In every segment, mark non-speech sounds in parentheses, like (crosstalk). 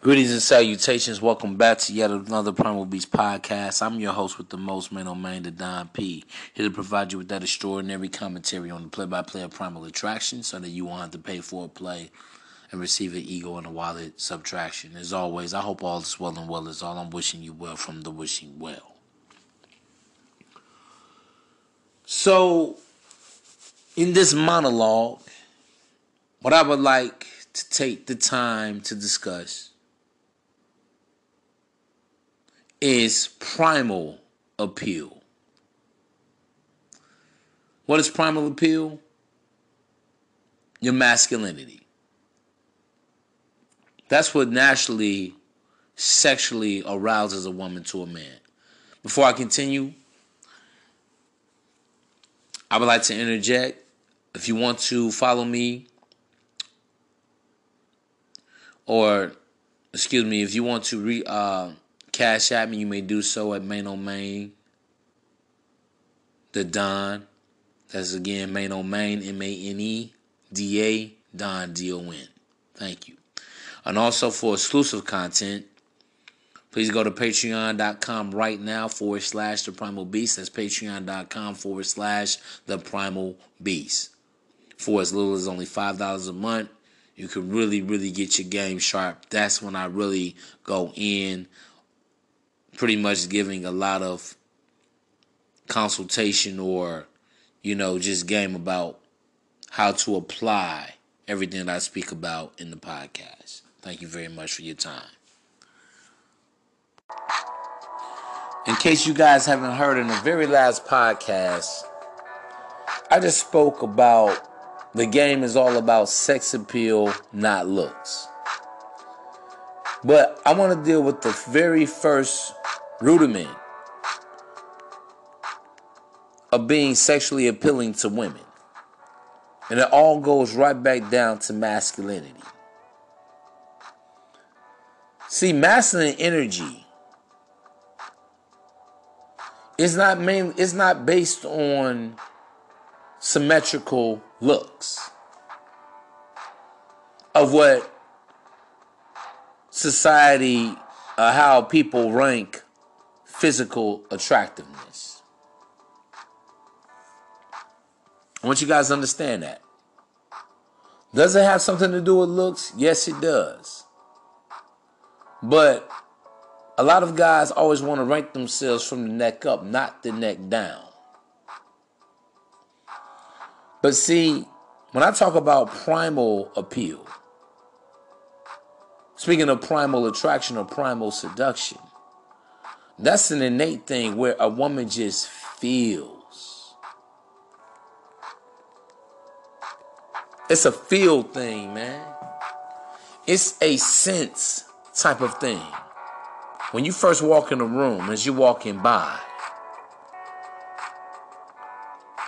Greetings and salutations. Welcome back to yet another Primal Beast podcast. I'm your host with the most, man, man, the Don P. Here to provide you with that extraordinary commentary on the play-by-play of Primal Attraction, so that you won't have to pay for a play and receive an ego and a wallet subtraction. As always, I hope all is well and well is all. I'm wishing you well from the wishing well. So, in this monologue, what I would like to take the time to discuss is primal appeal. What is primal appeal? Your masculinity. That's what naturally sexually arouses a woman to a man. Before I continue, I would like to interject. If you want to follow me, or excuse me, if you want to re, uh, cash at me, you may do so at Main on Main, the Don. That's again Main on Main, M A N E D A Don D O N. Thank you. And also for exclusive content, please go to patreon.com right now forward slash the primal beast. That's patreon.com forward slash the primal beast. For as little as only $5 a month, you can really, really get your game sharp. That's when I really go in, pretty much giving a lot of consultation or, you know, just game about how to apply everything that I speak about in the podcast. Thank you very much for your time. In case you guys haven't heard in the very last podcast, I just spoke about the game is all about sex appeal, not looks. But I want to deal with the very first rudiment of being sexually appealing to women. And it all goes right back down to masculinity. See, masculine energy is not main it's not based on symmetrical looks of what society, uh, how people rank physical attractiveness. I want you guys to understand that. Does it have something to do with looks? Yes, it does. But a lot of guys always want to rank themselves from the neck up, not the neck down. But see, when I talk about primal appeal, speaking of primal attraction or primal seduction, that's an innate thing where a woman just feels. It's a feel thing, man. It's a sense type of thing. When you first walk in a room, as you're walking by,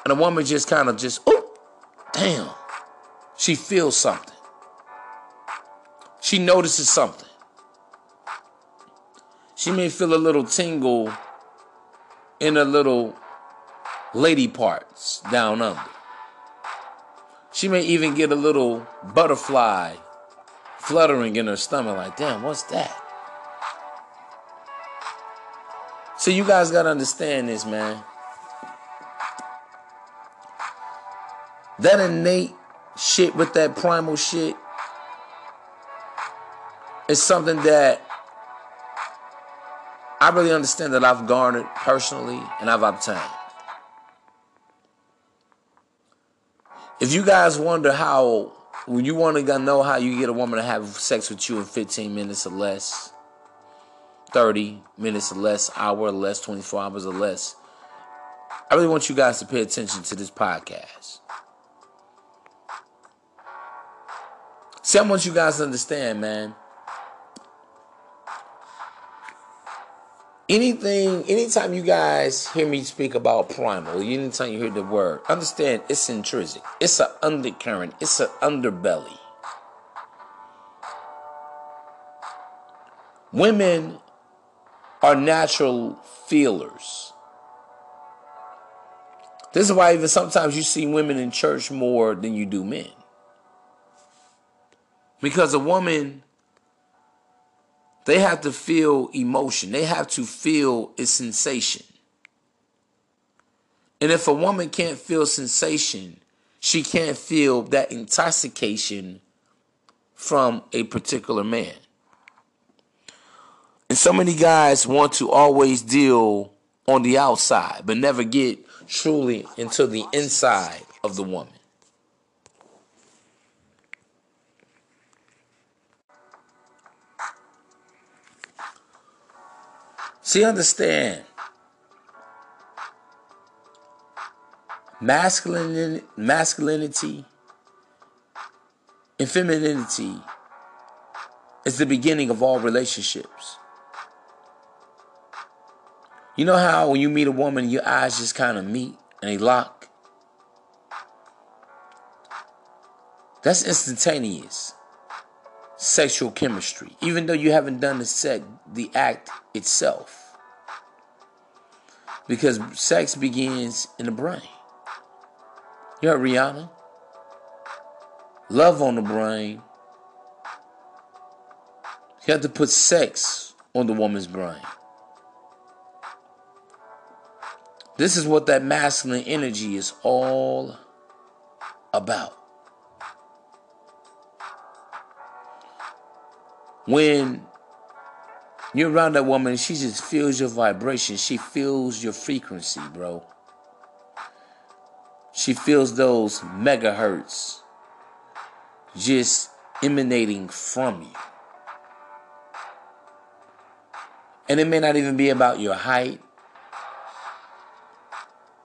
and a woman just kind of just, oh, damn, she feels something. She notices something. She may feel a little tingle in her little lady parts down under. She may even get a little butterfly fluttering in her stomach, like, damn, what's that? So you guys gotta understand this, man. That innate shit with that primal shit is something that I really understand that I've garnered personally and I've obtained. If you guys wonder how, when you want to know how you get a woman to have sex with you in 15 minutes or less, 30 minutes or less, hour or less, 24 hours or less, I really want you guys to pay attention to this podcast. See, I want you guys to understand, man. Anything, anytime you guys hear me speak about primal, anytime you hear the word, understand it's intrinsic. It's an undercurrent. It's an underbelly. Women are natural feelers. This is why even sometimes you see women in church more than you do men. Because a woman, they have to feel emotion, they have to feel a sensation. And if a woman can't feel sensation, she can't feel that intoxication from a particular man. And so many guys want to always deal on the outside, but never get truly into the inside of the woman. See, understand. Masculinity, and femininity is the beginning of all relationships. You know how when you meet a woman, your eyes just kind of meet and they lock? That's instantaneous sexual chemistry, even though you haven't done the sex, the act itself. Because sex begins in the brain. You heard Rihanna? Love on the brain. You have to put sex on the woman's brain. This is what that masculine energy is all about. When you're around that woman, she just feels your vibration. She feels your frequency, bro. She feels those megahertz just emanating from you. And it may not even be about your height,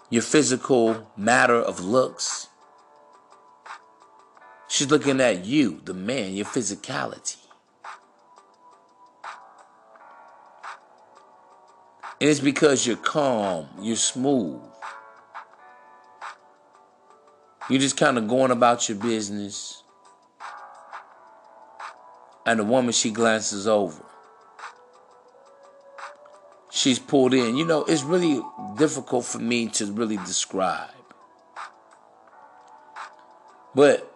your physical matter of looks. She's looking at you, the man, your physicality. And it's because you're calm, you're smooth. You're just kind of going about your business. And the woman, she glances over. She's pulled in. You know, it's really difficult for me to really describe. But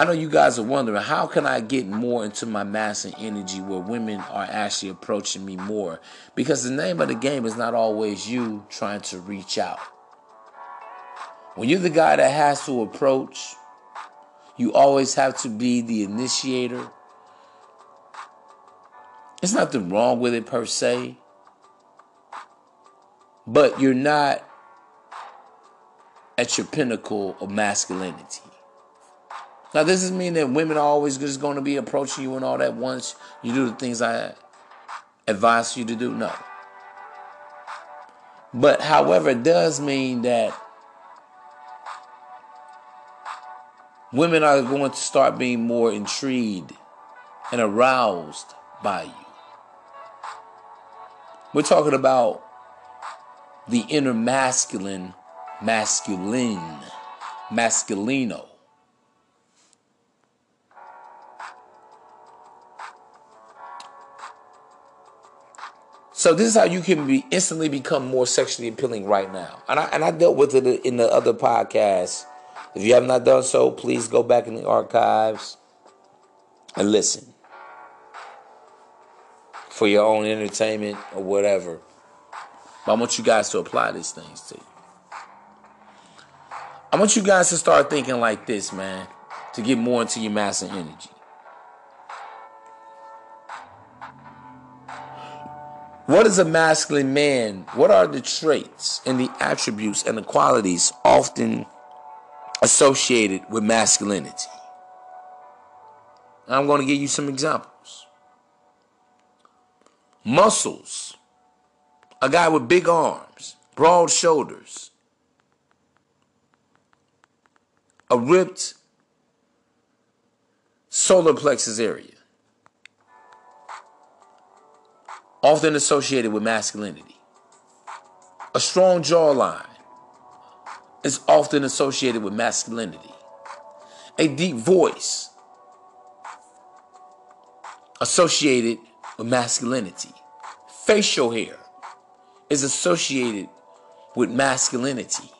I know you guys are wondering how can I get more into my masculine energy where women are actually approaching me more? Because the name of the game is not always you trying to reach out. When you're the guy that has to approach, you always have to be the initiator. There's nothing wrong with it per se. But you're not at your pinnacle of masculinity. Now, this doesn't mean that women are always just going to be approaching you and all that once you do the things I advise you to do. No. But, however, it does mean that women are going to start being more intrigued and aroused by you. We're talking about the inner masculine, masculine, masculino. So this is how you can be instantly become more sexually appealing right now. And I and I dealt with it in the other podcast. If you have not done so, please go back in the archives and listen for your own entertainment or whatever. But I want you guys to apply these things to you. I want you guys to start thinking like this, man, to get more into your masculine energy. What is a masculine man? What are the traits and the attributes and the qualities often associated with masculinity? I'm going to give you some examples. Muscles. A guy with big arms, broad shoulders, a ripped solar plexus area. Often associated with masculinity. A strong jawline is often associated with masculinity. A deep voice associated with masculinity. Facial hair is associated with masculinity.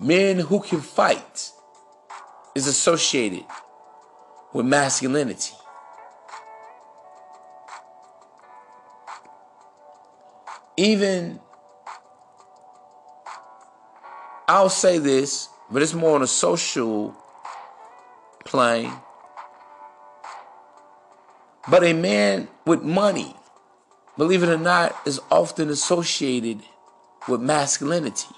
Men who can fight is associated with masculinity. Even I'll say this, but it's more on a social plane. But a man with money, believe it or not, is often associated with masculinity.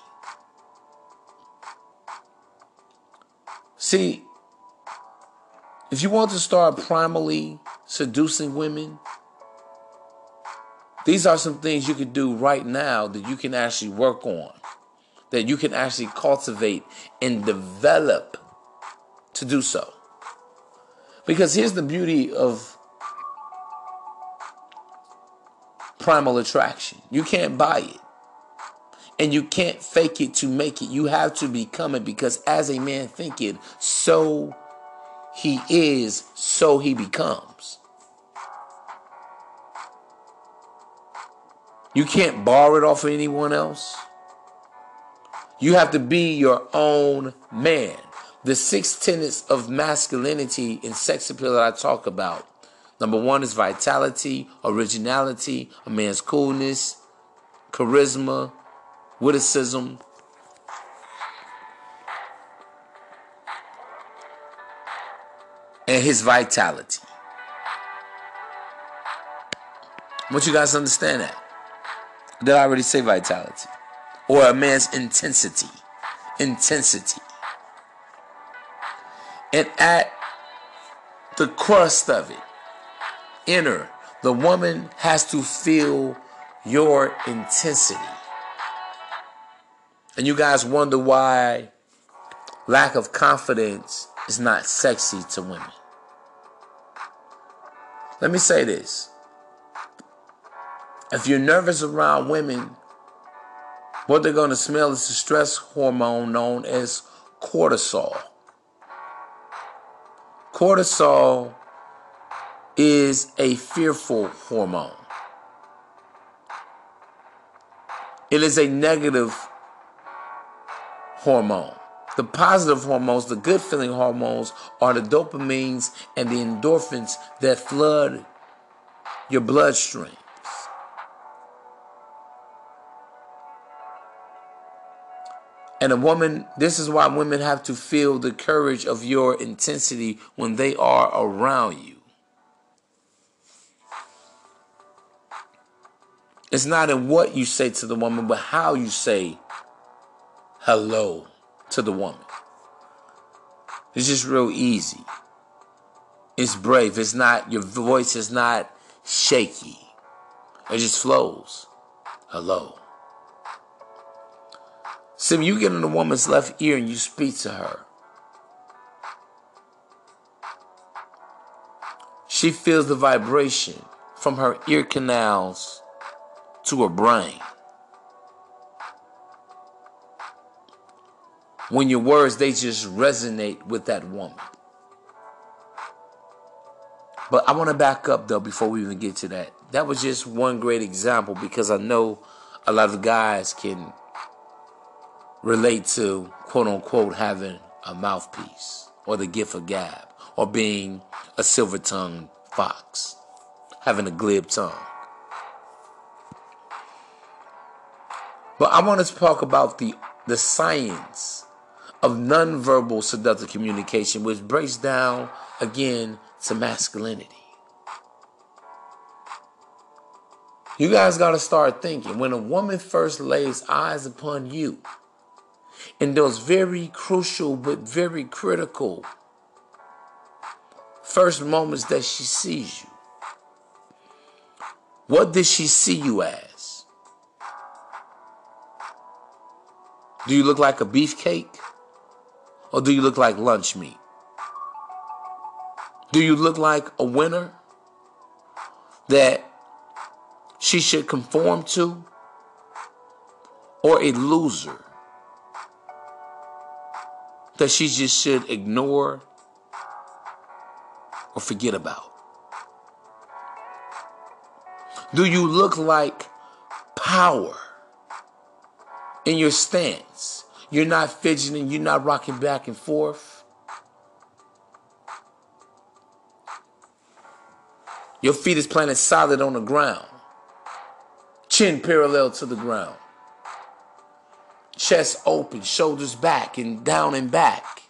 See, if you want to start primarily seducing women, these are some things you can do right now that you can actually work on that you can actually cultivate and develop to do so. Because here's the beauty of primal attraction you can't buy it. And you can't fake it to make it. You have to become it because as a man thinketh, so he is, so he becomes. You can't borrow it off of anyone else. You have to be your own man. The six tenets of masculinity and sex appeal that I talk about. Number one is vitality, originality, a man's coolness, charisma, witticism. And his vitality. I want you guys to understand that. Did I already say vitality? Or a man's intensity. Intensity. And at the crust of it, inner, the woman has to feel your intensity. And you guys wonder why lack of confidence is not sexy to women. Let me say this. If you're nervous around women, what they're going to smell is the stress hormone known as cortisol. Cortisol is a fearful hormone. It is a negative hormone. The positive hormones, the good feeling hormones, are the dopamines and the endorphins that flood your bloodstream. And a woman, this is why women have to feel the courage of your intensity when they are around you. It's not in what you say to the woman, but how you say hello to the woman. It's just real easy. It's brave. It's not, your voice is not shaky. It just flows. Hello. You get in a woman's left ear and you speak to her. She feels the vibration from her ear canals to her brain. When your words, they just resonate with that woman. But I want to back up though before we even get to that. That was just one great example because I know a lot of guys can relate to quote unquote having a mouthpiece or the gift of gab or being a silver tongued fox, having a glib tongue. But I want to talk about the, the science of nonverbal seductive communication, which breaks down again to masculinity. You guys got to start thinking when a woman first lays eyes upon you, in those very crucial but very critical first moments that she sees you. What does she see you as? Do you look like a beefcake? Or do you look like lunch meat? Do you look like a winner that she should conform to? Or a loser that she just should ignore or forget about? Do you look like power in your stance? You're not fidgeting, you're not rocking back and forth. Your feet is planted solid on the ground, chin parallel to the ground chest open, shoulders back, and down and back.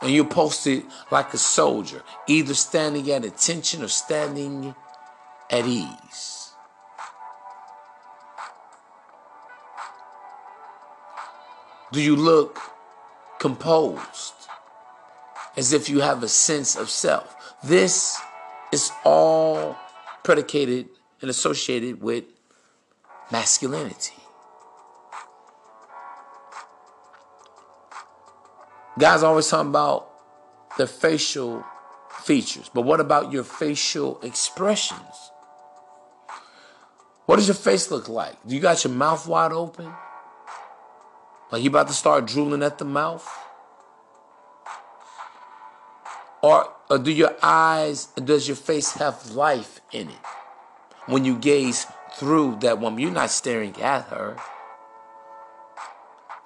And you're posted like a soldier, either standing at attention or standing at ease. Do you look composed? As if you have a sense of self. This is all predicated and associated with masculinity. Guys always talking about the facial features, but what about your facial expressions? What does your face look like? Do you got your mouth wide open? Like you about to start drooling at the mouth? Or, or do your eyes, does your face have life in it? When you gaze through that woman, you're not staring at her.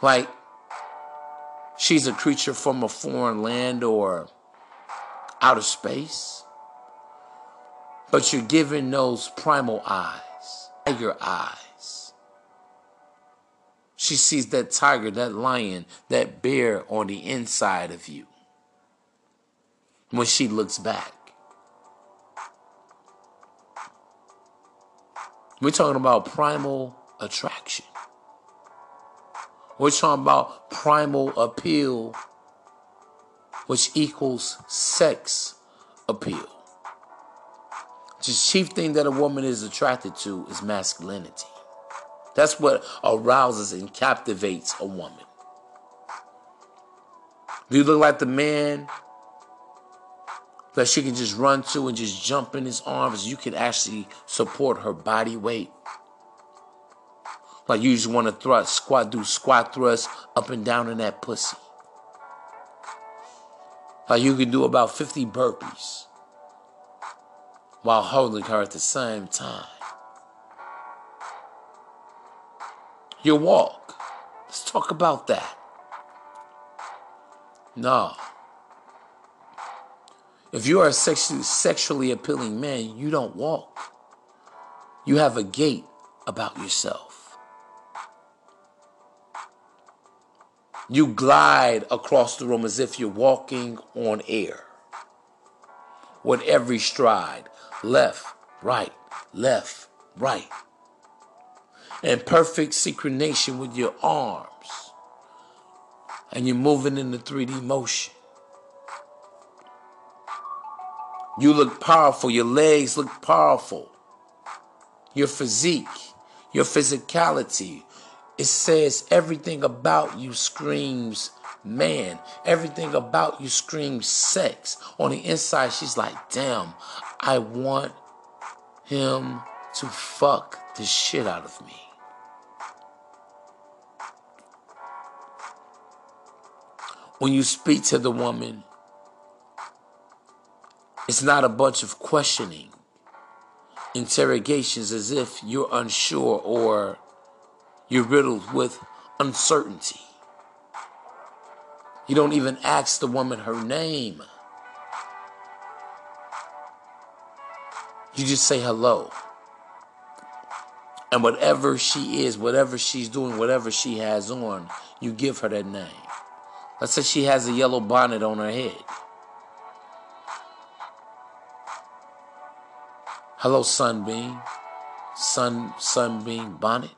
Like she's a creature from a foreign land or outer space. But you're given those primal eyes, tiger eyes. She sees that tiger, that lion, that bear on the inside of you when she looks back. We're talking about primal attraction. We're talking about primal appeal, which equals sex appeal. The chief thing that a woman is attracted to is masculinity. That's what arouses and captivates a woman. Do you look like the man that she can just run to and just jump in his arms. You can actually support her body weight. Like you just want to thrust, squat, do squat thrust up and down in that pussy. Like you can do about 50 burpees while holding her at the same time. Your walk. Let's talk about that. No. If you are a sexually, sexually appealing man, you don't walk. You have a gait about yourself. You glide across the room as if you're walking on air. With every stride, left, right, left, right. And perfect synchronization with your arms. And you're moving in the 3D motion. You look powerful. Your legs look powerful. Your physique, your physicality. It says everything about you screams man. Everything about you screams sex. On the inside, she's like, damn, I want him to fuck the shit out of me. When you speak to the woman, it's not a bunch of questioning, interrogations as if you're unsure or you're riddled with uncertainty. You don't even ask the woman her name. You just say hello. And whatever she is, whatever she's doing, whatever she has on, you give her that name. Let's say she has a yellow bonnet on her head. Hello, Sunbeam. Sun Sunbeam Bonnet.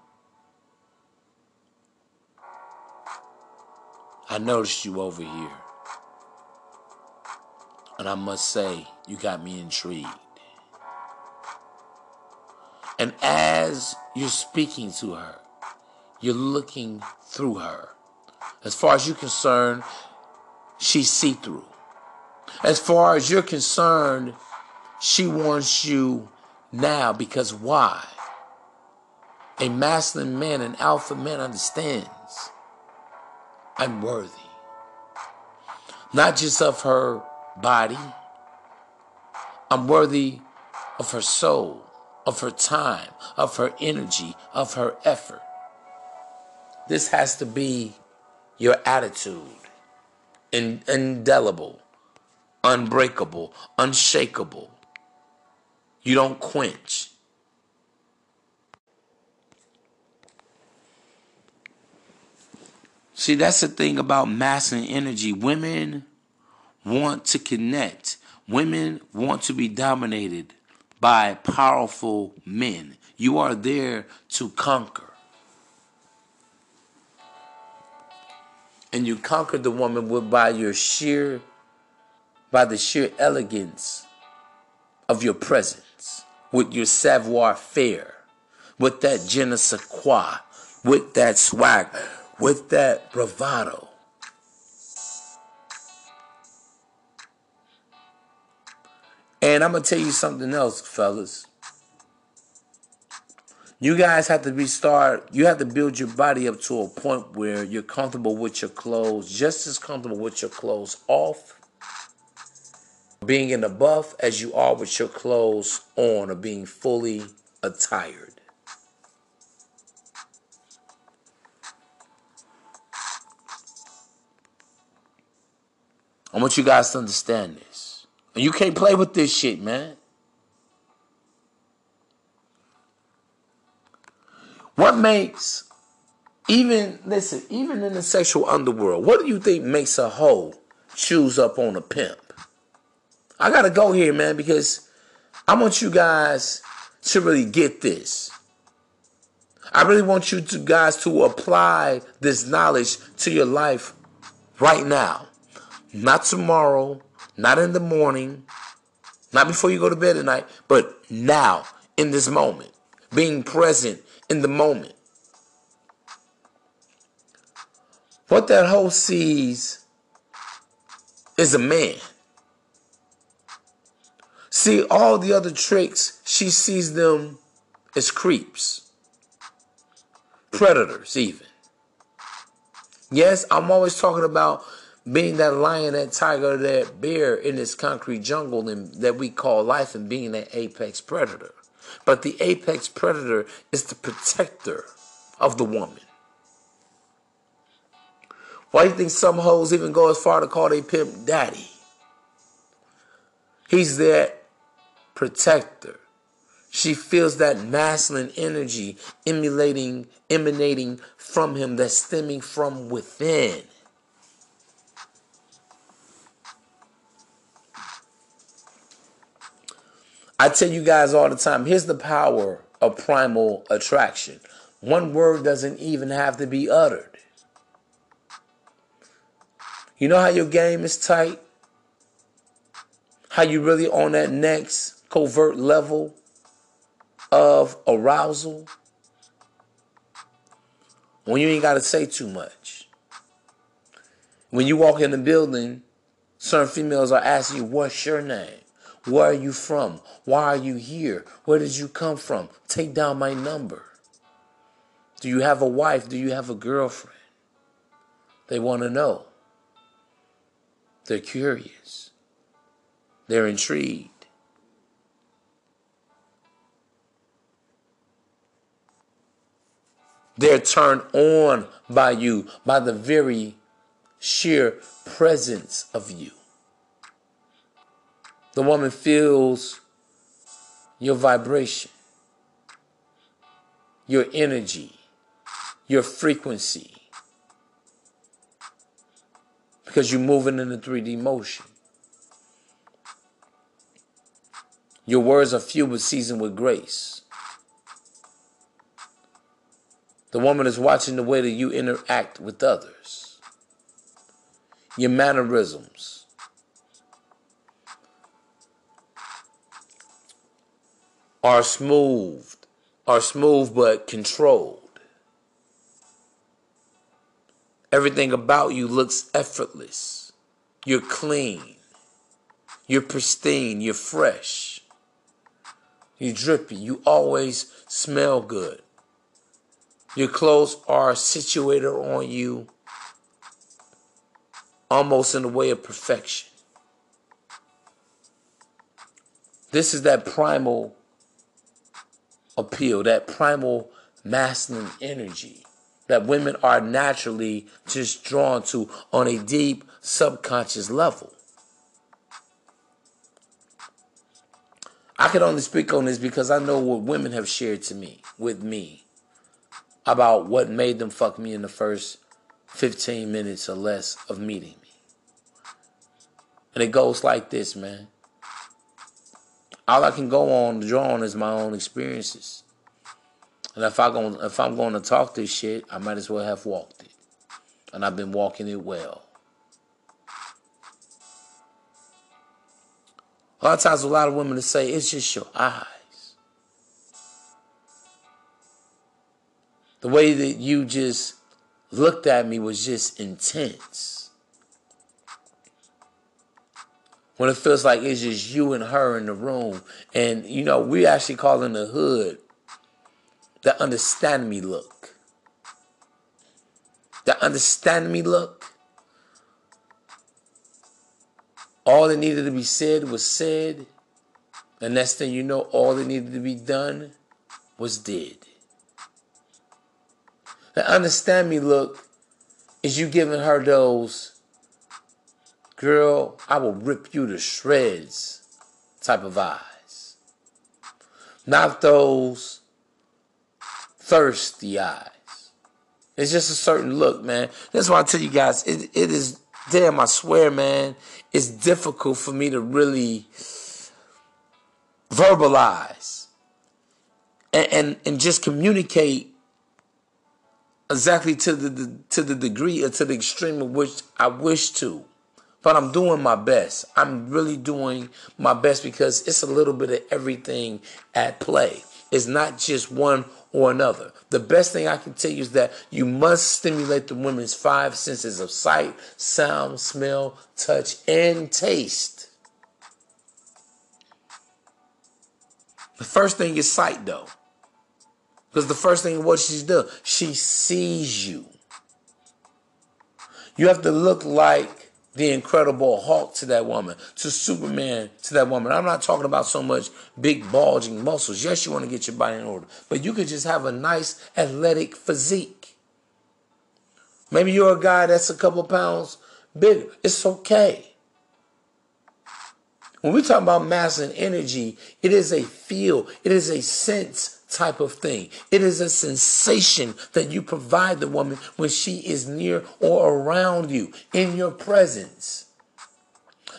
I noticed you over here. And I must say, you got me intrigued. And as you're speaking to her, you're looking through her. As far as you're concerned, she's see through. As far as you're concerned, she wants you now because why? A masculine man, an alpha man understands I'm worthy. Not just of her body, I'm worthy of her soul, of her time, of her energy, of her effort. This has to be your attitude. indelible, unbreakable, unshakable. You don't quench. See, that's the thing about masculine energy. Women want to connect. Women want to be dominated by powerful men. You are there to conquer. And you conquer the woman with by your sheer by the sheer elegance of your presence with your savoir faire, with that je ne sais quoi, with that swag, with that bravado. And I'm going to tell you something else, fellas. You guys have to restart, you have to build your body up to a point where you're comfortable with your clothes, just as comfortable with your clothes off, being in the buff as you are with your clothes on or being fully attired. I want you guys to understand this. And you can't play with this shit, man. What makes even listen, even in the sexual underworld, what do you think makes a hoe choose up on a pimp? I gotta go here, man, because I want you guys to really get this. I really want you to guys to apply this knowledge to your life right now. Not tomorrow, not in the morning, not before you go to bed at night, but now, in this moment, being present in the moment. What that hoe sees is a man. See, all the other tricks, she sees them as creeps, predators, even. Yes, I'm always talking about being that lion, that tiger, that bear in this concrete jungle and, that we call life and being that apex predator. But the apex predator is the protector of the woman. Why do you think some hoes even go as far to call their pimp daddy? He's that protector. She feels that masculine energy emulating, emanating from him that's stemming from within. I tell you guys all the time here's the power of primal attraction. One word doesn't even have to be uttered. You know how your game is tight? How you really on that next covert level of arousal? When you ain't got to say too much. When you walk in the building, certain females are asking you, What's your name? Where are you from? Why are you here? Where did you come from? Take down my number. Do you have a wife? Do you have a girlfriend? They want to know. They're curious. They're intrigued. They're turned on by you, by the very sheer presence of you. The woman feels your vibration, your energy, your frequency. Because you're moving in the 3D motion. Your words are few but seasoned with grace. The woman is watching the way that you interact with others, your mannerisms, are smooth, are smooth but controlled. Everything about you looks effortless. You're clean. You're pristine. You're fresh. You're drippy. You always smell good. Your clothes are situated on you almost in the way of perfection. This is that primal appeal, that primal masculine energy that women are naturally just drawn to on a deep subconscious level. I can only speak on this because I know what women have shared to me, with me, about what made them fuck me in the first 15 minutes or less of meeting me. And it goes like this, man. All I can go on draw on is my own experiences. And if I going if I'm going to talk this shit, I might as well have walked it. And I've been walking it well. A lot of times, a lot of women to say it's just your eyes. The way that you just looked at me was just intense. When it feels like it's just you and her in the room. And, you know, we actually call in the hood the understand me look. The understand me look. All that needed to be said was said. And next thing you know, all that needed to be done was did. The understand me look is you giving her those, girl, I will rip you to shreds type of eyes. Not those thirsty eyes. It's just a certain look, man. That's why I tell you guys, it, it is, damn, I swear, man, it's difficult for me to really verbalize and, and, and just communicate exactly to the, the to the degree or to the extreme of which I wish to. But I'm doing my best. I'm really doing my best because it's a little bit of everything at play. It's not just one or another. The best thing I can tell you is that you must stimulate the women's five senses of sight, sound, smell, touch, and taste. The first thing is sight, though. Because the first thing what she's done, she sees you. You have to look like the incredible Hulk to that woman, to Superman to that woman. I'm not talking about so much big bulging muscles. Yes, you want to get your body in order, but you could just have a nice athletic physique. Maybe you're a guy that's a couple pounds bigger. It's okay. When we talk about mass and energy, it is a feel, it is a sense type of thing. It is a sensation that you provide the woman when she is near or around you in your presence.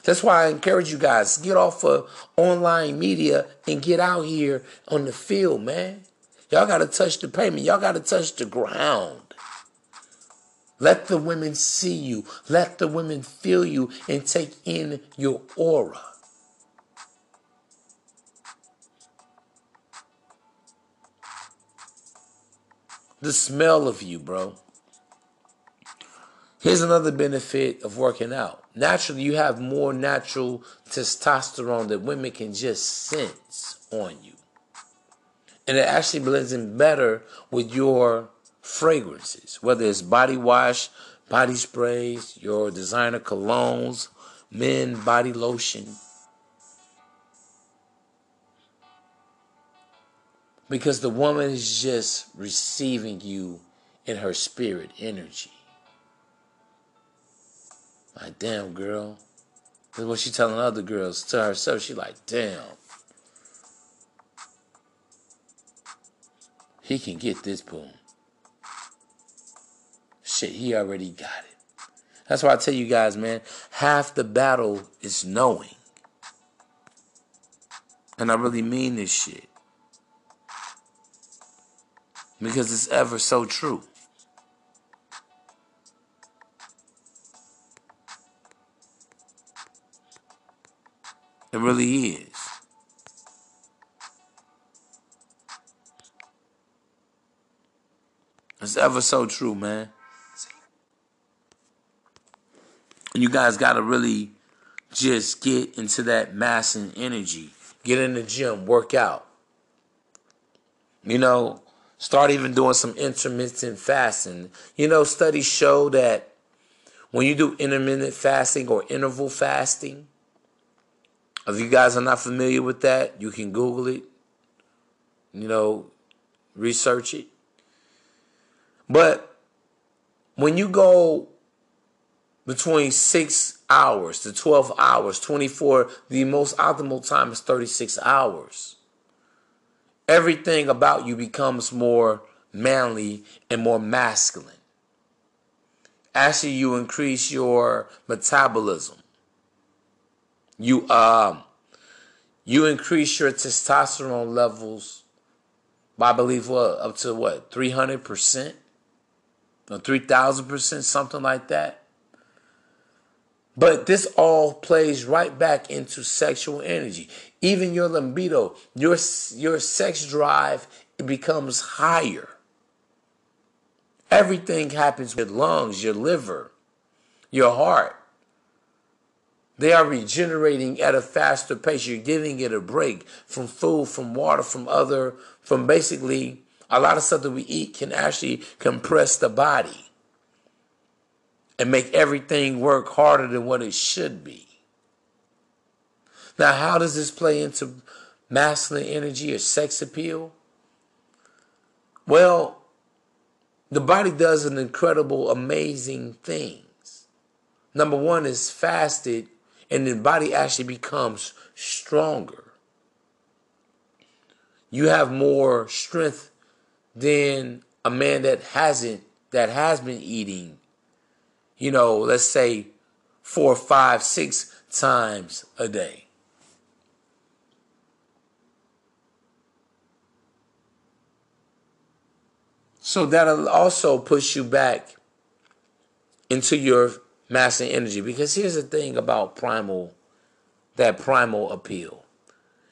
That's why I encourage you guys get off of online media and get out here on the field, man. Y'all got to touch the pavement. Y'all got to touch the ground. Let the women see you. Let the women feel you and take in your aura. The smell of you, bro. Here's another benefit of working out. Naturally, you have more natural testosterone that women can just sense on you. And it actually blends in better with your fragrances, whether it's body wash, body sprays, your designer colognes, men body lotion. Because the woman is just receiving you in her spirit energy. Like, damn, girl. That's what she telling other girls. To herself, she like, damn. He can get this boom. Shit, he already got it. That's why I tell you guys, man, half the battle is knowing. And I really mean this shit because it's ever so true. It really is. It's ever so true, man. And you guys got to really just get into that mass and energy. Get in the gym, work out. You know, Start even doing some intermittent fasting. You know, studies show that when you do intermittent fasting or interval fasting, if you guys are not familiar with that, you can Google it, you know, research it. But when you go between six hours to 12 hours, 24, the most optimal time is 36 hours everything about you becomes more manly and more masculine. Actually, you increase your metabolism. You um you increase your testosterone levels by I believe what up to what three hundred percent or three thousand percent, something like that. But this all plays right back into sexual energy. Even your libido, your, your sex drive, becomes higher. Everything happens with lungs, your liver, your heart. They are regenerating at a faster pace. You're giving it a break from food, from water, from other, from basically a lot of stuff that we eat can actually compress the body and make everything work harder than what it should be. Now, how does this play into masculine energy or sex appeal? Well, the body does an incredible, amazing things. Number one is fasted, and the body actually becomes stronger. You have more strength than a man that hasn't, that has been eating, you know, let's say four, five, six times a day. So that'll also push you back into your masculine energy. Because here's the thing about primal, that primal appeal.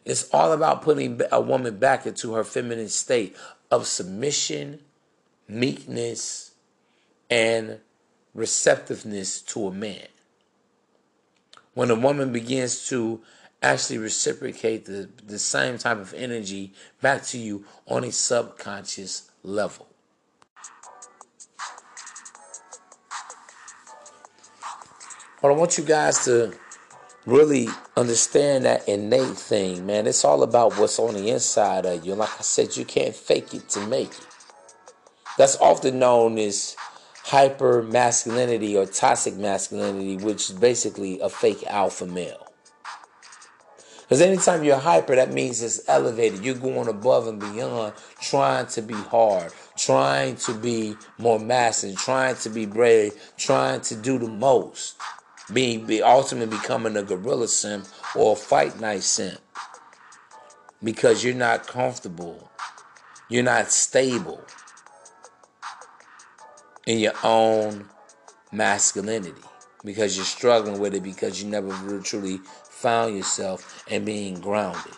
It's all about putting a woman back into her feminine state of submission, meekness, and receptiveness to a man. When a woman begins to actually reciprocate the, the same type of energy back to you on a subconscious level. But I want you guys to really understand that innate thing, man. It's all about what's on the inside of you. Like I said, you can't fake it to make it. That's often known as hyper masculinity or toxic masculinity, which is basically a fake alpha male. Because anytime you're hyper, that means it's elevated. You're going above and beyond, trying to be hard, trying to be more masculine, trying to be brave, trying to do the most being be ultimately becoming a gorilla simp or a fight night simp because you're not comfortable, you're not stable in your own masculinity because you're struggling with it because you never really truly found yourself and being grounded.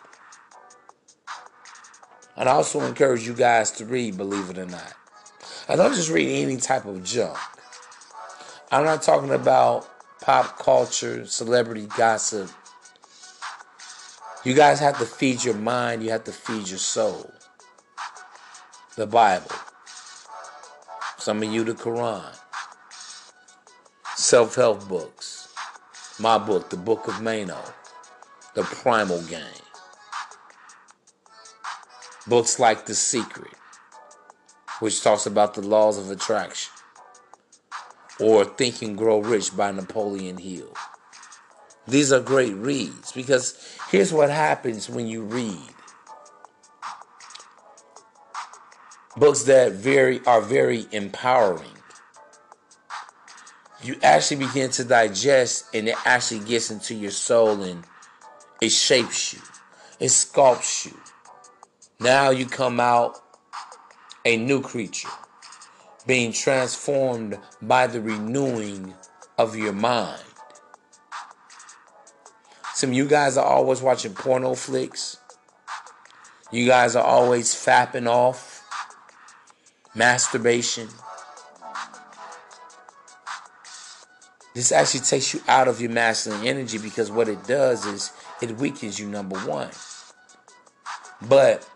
And I also encourage you guys to read, believe it or not. I don't just read any type of junk. I'm not talking about pop culture, celebrity gossip. You guys have to feed your mind, you have to feed your soul. The Bible. Some of you, the Quran. Self help books. My book, The Book of Mano. The Primal Game. Books like The Secret, which talks about the laws of attraction or Think and Grow Rich by Napoleon Hill. These are great reads because here's what happens when you read books that very are very empowering. You actually begin to digest and it actually gets into your soul and it shapes you. It sculpts you. Now you come out a new creature being transformed by the renewing of your mind. Some of you guys are always watching porno flicks. You guys are always fapping off. Masturbation. This actually takes you out of your masculine energy because what it does is it weakens you, number one. But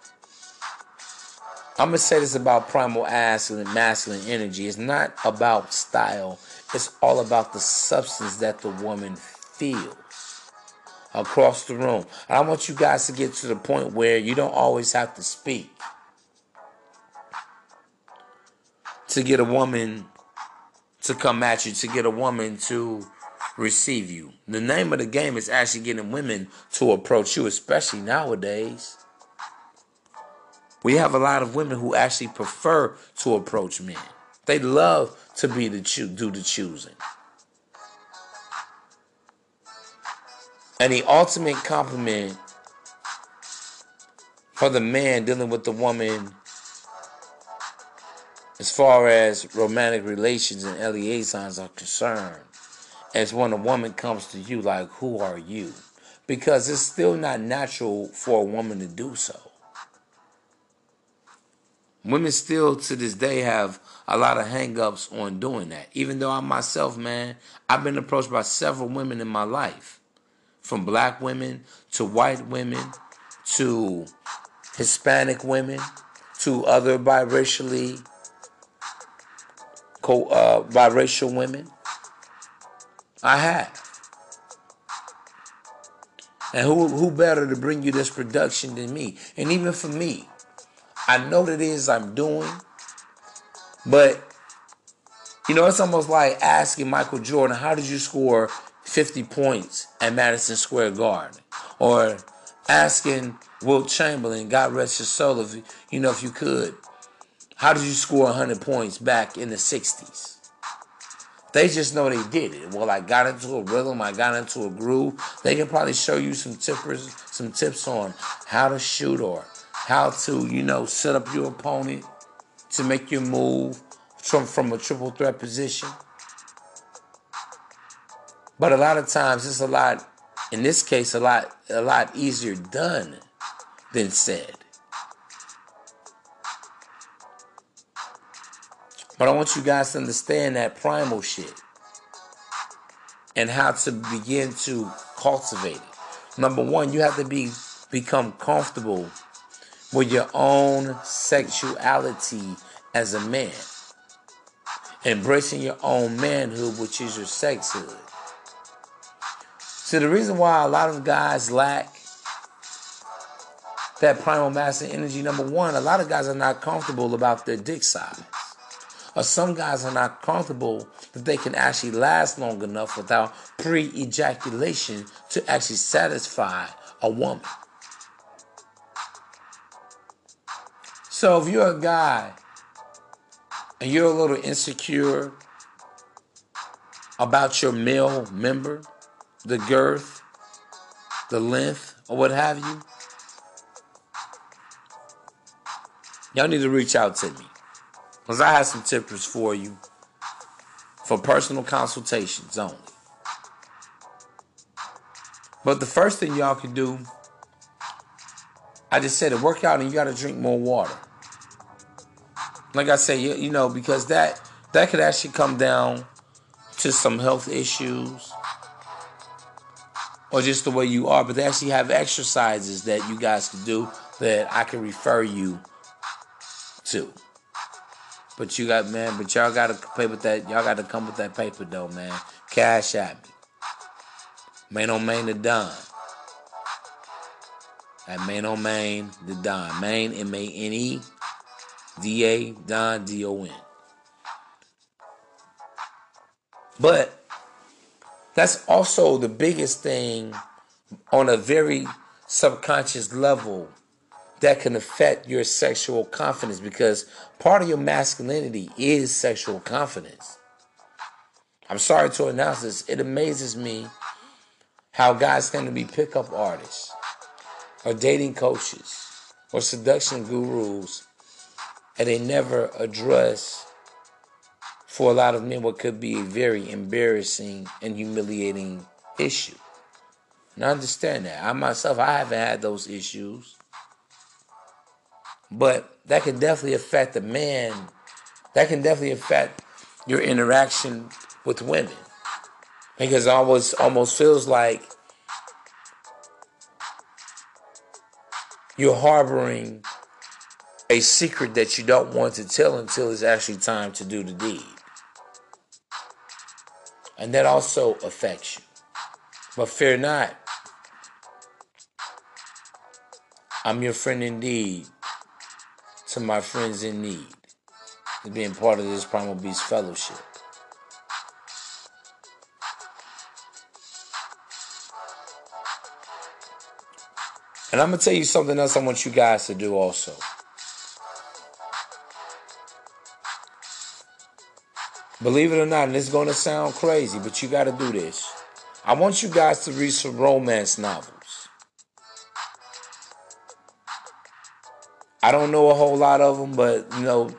I'm gonna say this about primal masculine, masculine energy. It's not about style. It's all about the substance that the woman feels across the room. I want you guys to get to the point where you don't always have to speak to get a woman to come at you, to get a woman to receive you. The name of the game is actually getting women to approach you, especially nowadays. We have a lot of women who actually prefer to approach men. They love to be the cho- do the choosing. And the ultimate compliment for the man dealing with the woman as far as romantic relations and liaisons are concerned as when a woman comes to you like, who are you? Because it's still not natural for a woman to do so. Women still to this day have a lot of hangups on doing that. Even though I myself, man, I've been approached by several women in my life from black women to white women to Hispanic women to other biracially co uh, biracial women. I have. And who who better to bring you this production than me? And even for me, I know what it is I'm doing, but you know, it's almost like asking Michael Jordan, how did you score 50 points at Madison Square Garden? Or asking Wilt Chamberlain, God rest his soul, if you know, if you could, how did you score 100 points back in the 60s? They just know they did it. Well, I got into a rhythm, I got into a groove. They can probably show you some tippers, some tips on how to shoot or how to, you know, set up your opponent to make your move from, from a triple threat position. But a lot of times it's a lot, in this case, a lot, a lot easier done than said. But I want you guys to understand that primal shit and how to begin to cultivate it. Number one, you have to be become comfortable with your own sexuality as a man. Embracing your own manhood, which is your sexhood. So the reason why a lot of guys lack that primal masculine energy, number one, a lot of guys are not comfortable about their dick size. Or some guys are not comfortable that they can actually last long enough without pre ejaculation to actually satisfy a woman. So if you're a guy and you're a little insecure about your male member, the girth, the length, or what have you, y'all need to reach out to me. Because I have some tips for you for personal consultations only. But the first thing y'all can do, I just said it, work out and you got to drink more water. Like I say, you, you know, because that that could actually come down to some health issues or just the way you are. But they actually have exercises that you guys can do that I can refer you to. But you got man, but y'all gotta pay with that. Y'all gotta come with that paper though, man. Cash at me. Main on main the Don. At main on main the Don. Main M A N E D A Don D O N. But that's also the biggest thing on a very subconscious level that can affect your sexual confidence because part of your masculinity is sexual confidence. I'm sorry to announce this. It amazes me how guys tend to be pickup artists or dating coaches or seduction gurus and they never address for a lot of men what could be a very embarrassing and humiliating issue. And I understand that. I myself, I haven't had those issues. But that can definitely affect the man. That can definitely affect your interaction with women. Because it almost almost feels like you're harboring a secret that you don't want to tell until it's actually time to do the deed. And that also affects you. But fear not. I'm your friend indeed to my friends in need to being part of this Primal Beast Fellowship. And I'm going to tell you something else I want you guys to do also. Believe it or not, and it's going to sound crazy, but you got to do this. I want you guys to read some romance novels. I don't know a whole lot of them, but you know,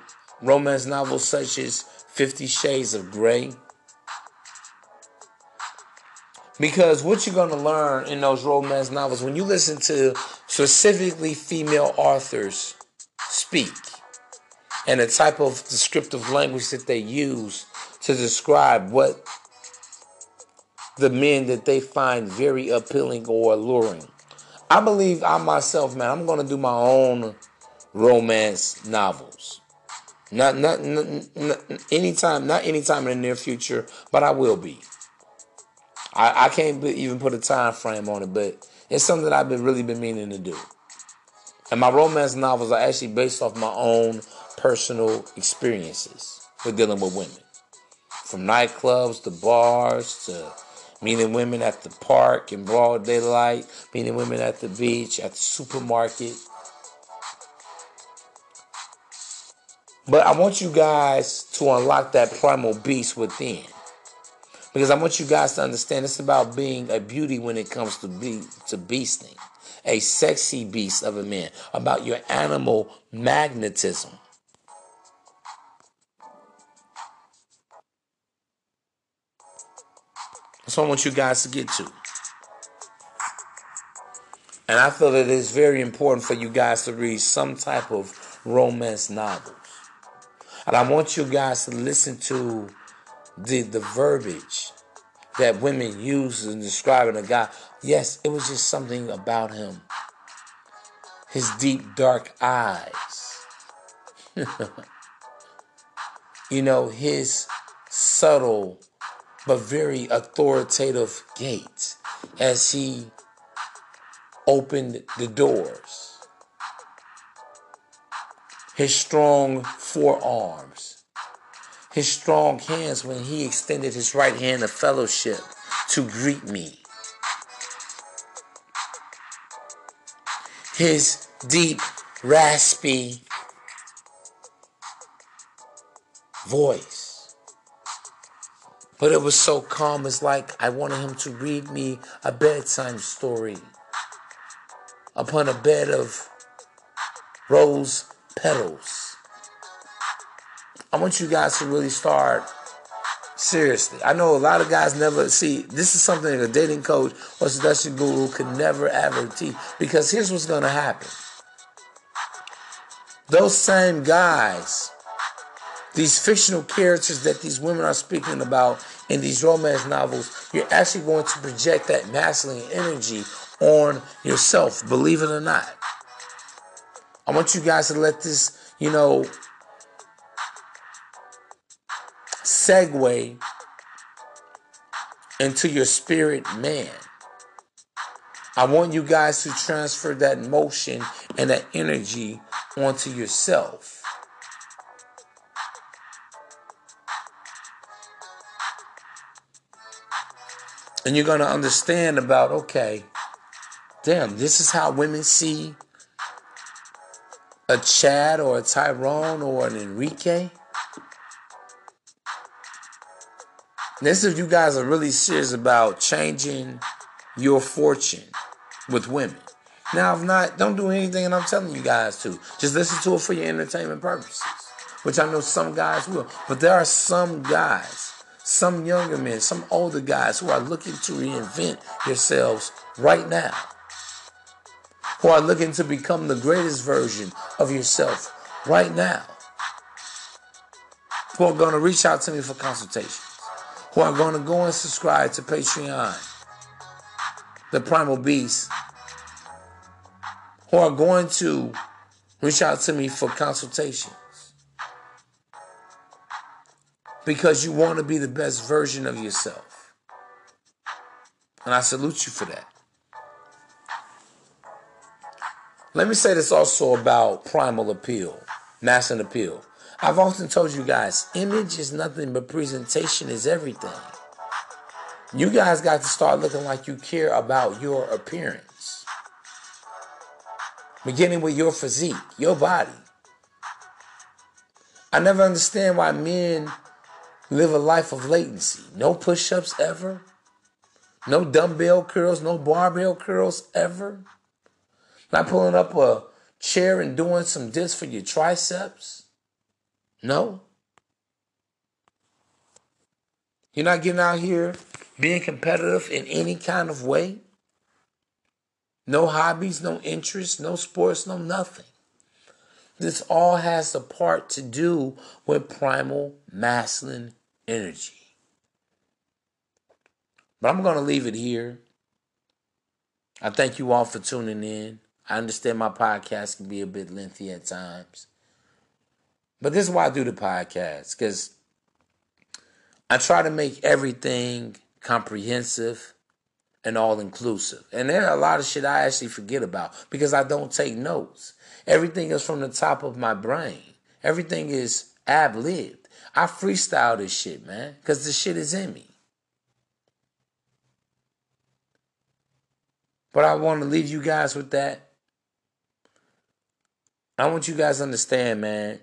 romance novels such as Fifty Shades of Grey. Because what you're going to learn in those romance novels, when you listen to specifically female authors speak, and the type of descriptive language that they use to describe what the men that they find very appealing or alluring. I believe I myself, man, I'm gonna do my own romance novels. Not, not, not, not anytime, not anytime in the near future, but I will be. I, I can't even put a time frame on it, but it's something that I've been really been meaning to do. And my romance novels are actually based off my own personal experiences with dealing with women. From nightclubs to bars to meeting women at the park in broad daylight, meeting women at the beach, at the supermarket. But I want you guys to unlock that primal beast within. Because I want you guys to understand it's about being a beauty when it comes to be to beasting. A sexy beast of a man. About your animal magnetism. That's what I want you guys to get to. And I feel that it's very important for you guys to read some type of romance novels. And I want you guys to listen to the the verbiage that women use in describing a guy. Yes, it was just something about him. His deep dark eyes. (laughs) you know, his subtle but very authoritative gait as he opened the doors. His strong forearms, his strong hands when he extended his right hand of fellowship to greet me. His deep, raspy voice. But it was so calm, it's like I wanted him to read me a bedtime story upon a bed of rose petals. I want you guys to really start seriously. I know a lot of guys never see this is something a dating coach or seduction guru could never ever teach because here's what's to happen. Those same guys, these fictional characters that these women are speaking about in these romance novels, you're actually going to project that masculine energy on yourself, believe it or not. I want you guys to let this, you know, segue into your spirit man. I want you guys to transfer that motion and that energy onto yourself. And you're going to understand about, okay, damn, this is how women see a Chad or a Tyrone or an Enrique. This if you guys are really serious about changing your fortune with women. Now, if not, don't do anything and I'm telling you guys to. Just listen to it for your entertainment purposes, which I know some guys will. But there are some guys, some younger men, some older guys who are looking to reinvent yourselves right now, who are looking to become the greatest version of yourself right now, who are going to reach out to me for consultations, who are going to go and subscribe to Patreon, the Primal Beast, who are going to reach out to me for consultations. Because you want to be the best version of yourself. And I salute you for that. Let me say this also about primal appeal, masculine appeal. I've often told you guys, image is nothing but presentation is everything. You guys got to start looking like you care about your appearance. Beginning with your physique, your body. I never understand why men live a life of latency. No push ups ever. No dumbbell curls, no barbell curls ever. Not pulling up a chair and doing some dips for your triceps. No. You're not getting out here being competitive in any kind of way. No hobbies, no interests, no sports, no nothing. This all has a part to do with primal masculine energy. But I'm going to leave it here. I thank you all for tuning in. I understand my podcast can be a bit lengthy at times. But this is why I do the podcast because I try to make everything comprehensive and all inclusive. And there are a lot of shit I actually forget about because I don't take notes. Everything is from the top of my brain. Everything is ab lived. I freestyle this shit, man, because the shit is in me. But I want to leave you guys with that. I want you guys to understand, man.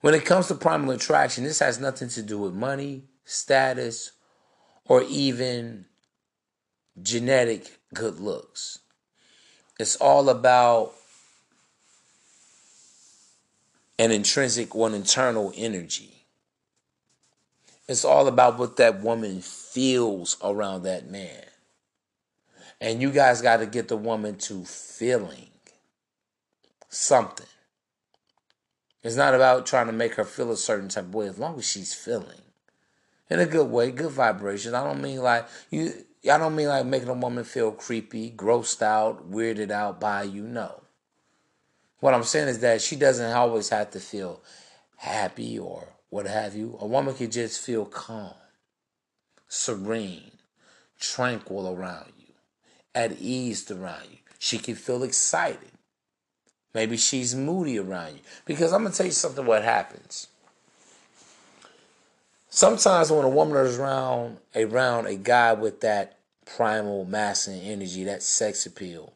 When it comes to primal attraction, this has nothing to do with money, status, or even genetic good looks. It's all about an intrinsic, one internal energy. It's all about what that woman feels around that man. And you guys got to get the woman to feeling something. It's not about trying to make her feel a certain type of way as long as she's feeling in a good way, good vibrations. I don't mean like you I don't mean like making a woman feel creepy, grossed out, weirded out by you. No. What I'm saying is that she doesn't always have to feel happy or what have you. A woman can just feel calm, serene, tranquil around you, at ease around you. She can feel excited. Maybe she's moody around you. Because I'm going to tell you something what happens. Sometimes when a woman is around around a guy with that primal masculine energy, that sex appeal,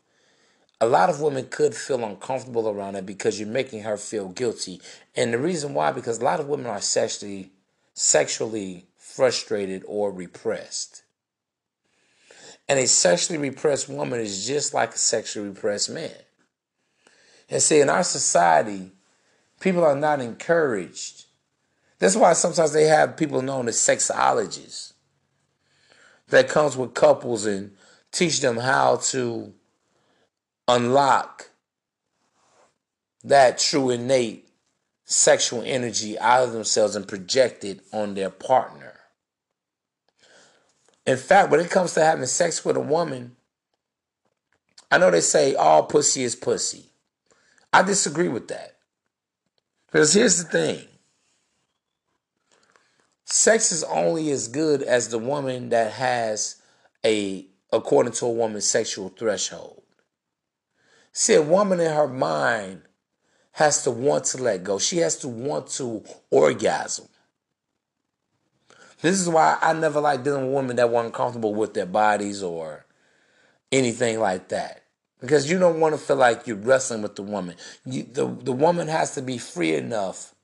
a lot of women could feel uncomfortable around it because you're making her feel guilty. And the reason why, because a lot of women are sexually sexually frustrated or repressed. And a sexually repressed woman is just like a sexually repressed man. And see, in our society, people are not encouraged that's why sometimes they have people known as sexologists that comes with couples and teach them how to unlock that true innate sexual energy out of themselves and project it on their partner. In fact, when it comes to having sex with a woman, I know they say all pussy is pussy. I disagree with that. Because here's the thing sex is only as good as the woman that has a according to a woman's sexual threshold. See, a woman in her mind has to want to let go. She has to want to orgasm. This is why I never like dealing with women that weren't comfortable with their bodies or anything like that. Because you don't want to feel like you're wrestling with the woman. You, the, the woman has to be free enough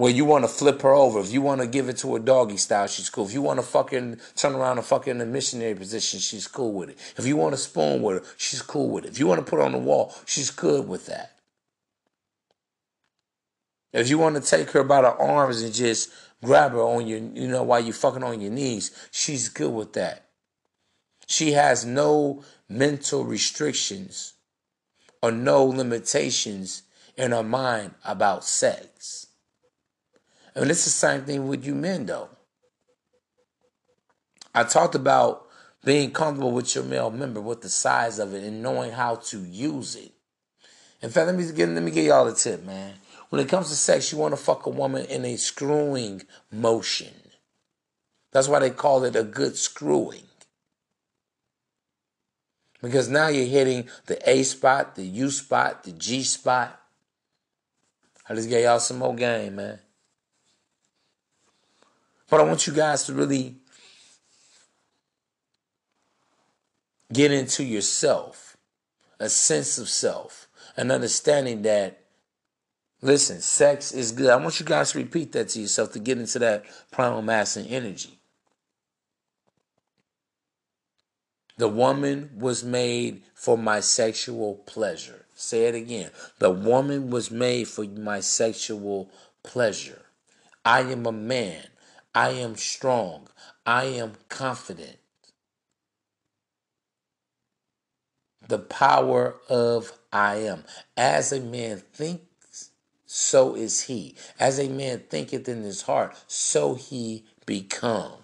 where you want to flip her over, if you want to give it to a doggy style, she's cool. If you want to fucking turn around and fuck her in a missionary position, she's cool with it. If you want to spoon with her, she's cool with it. If you want to put her on the wall, she's good with that. If you want to take her by the arms and just grab her on your, you know, while you're fucking on your knees, she's good with that. She has no mental restrictions or no limitations in our mind about sex. And it's the same thing with you men, though. I talked about being comfortable with your male member, with the size of it, and knowing how to use it. In fact, let me get let me give y'all a tip, man. When it comes to sex, you want to fuck a woman in a screwing motion. That's why they call it a good screwing. Because now you're hitting the A spot, the U spot, the G spot. I just gave y'all some more game, man. But I want you guys to really get into yourself, a sense of self, an understanding that, listen, sex is good. I want you guys to repeat that to yourself to get into that primal masculine energy. The woman was made for my sexual pleasure. Say it again. The woman was made for my sexual pleasure. I am a man. I am strong. I am confident. The power of I am. As a man thinks, so is he. As a man thinketh in his heart, so he becomes.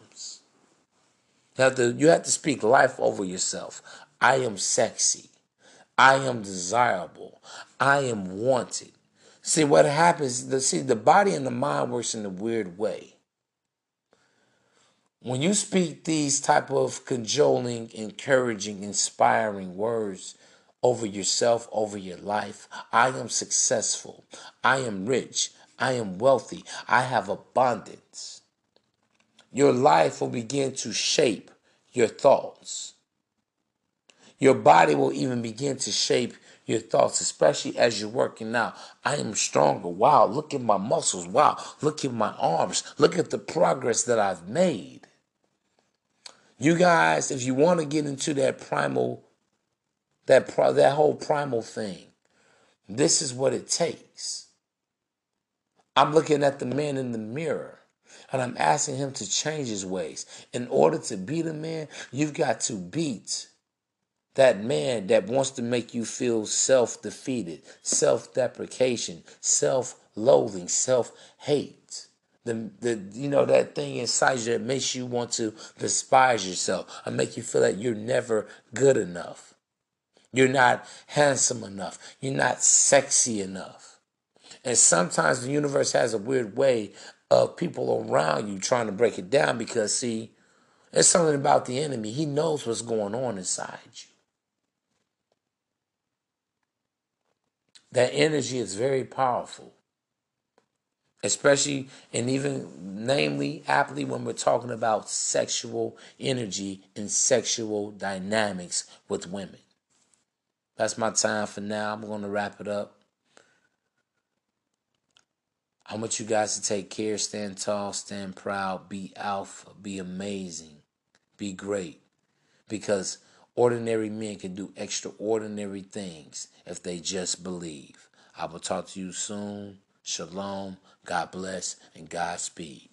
You have to, you have to speak life over yourself. I am sexy. I am desirable. I am wanted. See what happens, the see the body and the mind works in a weird way. When you speak these type of cajoling, encouraging, inspiring words over yourself, over your life, I am successful. I am rich. I am wealthy. I have abundance. Your life will begin to shape your thoughts. Your body will even begin to shape your thoughts, especially as you're working out. I am stronger. Wow, look at my muscles. Wow, look at my arms. Look at the progress that I've made. You guys, if you want to get into that primal, that that whole primal thing, this is what it takes. I'm looking at the man in the mirror and I'm asking him to change his ways. In order to beat a man, you've got to beat that man that wants to make you feel self defeated, self deprecation, self loathing, self hate. The, the you know that thing inside you that makes you want to despise yourself and make you feel that you're never good enough. You're not handsome enough. You're not sexy enough. And sometimes the universe has a weird way of people around you trying to break it down because see, it's something about the enemy. He knows what's going on inside you. that energy is very powerful. Especially and even namely aptly when we're talking about sexual energy and sexual dynamics with women. That's my time for now. I'm going to wrap it up. I want you guys to take care, stand tall, stand proud, be alpha, be amazing, be great. Because Ordinary men can do extraordinary things if they just believe. I will talk to you soon. Shalom. God bless and Godspeed.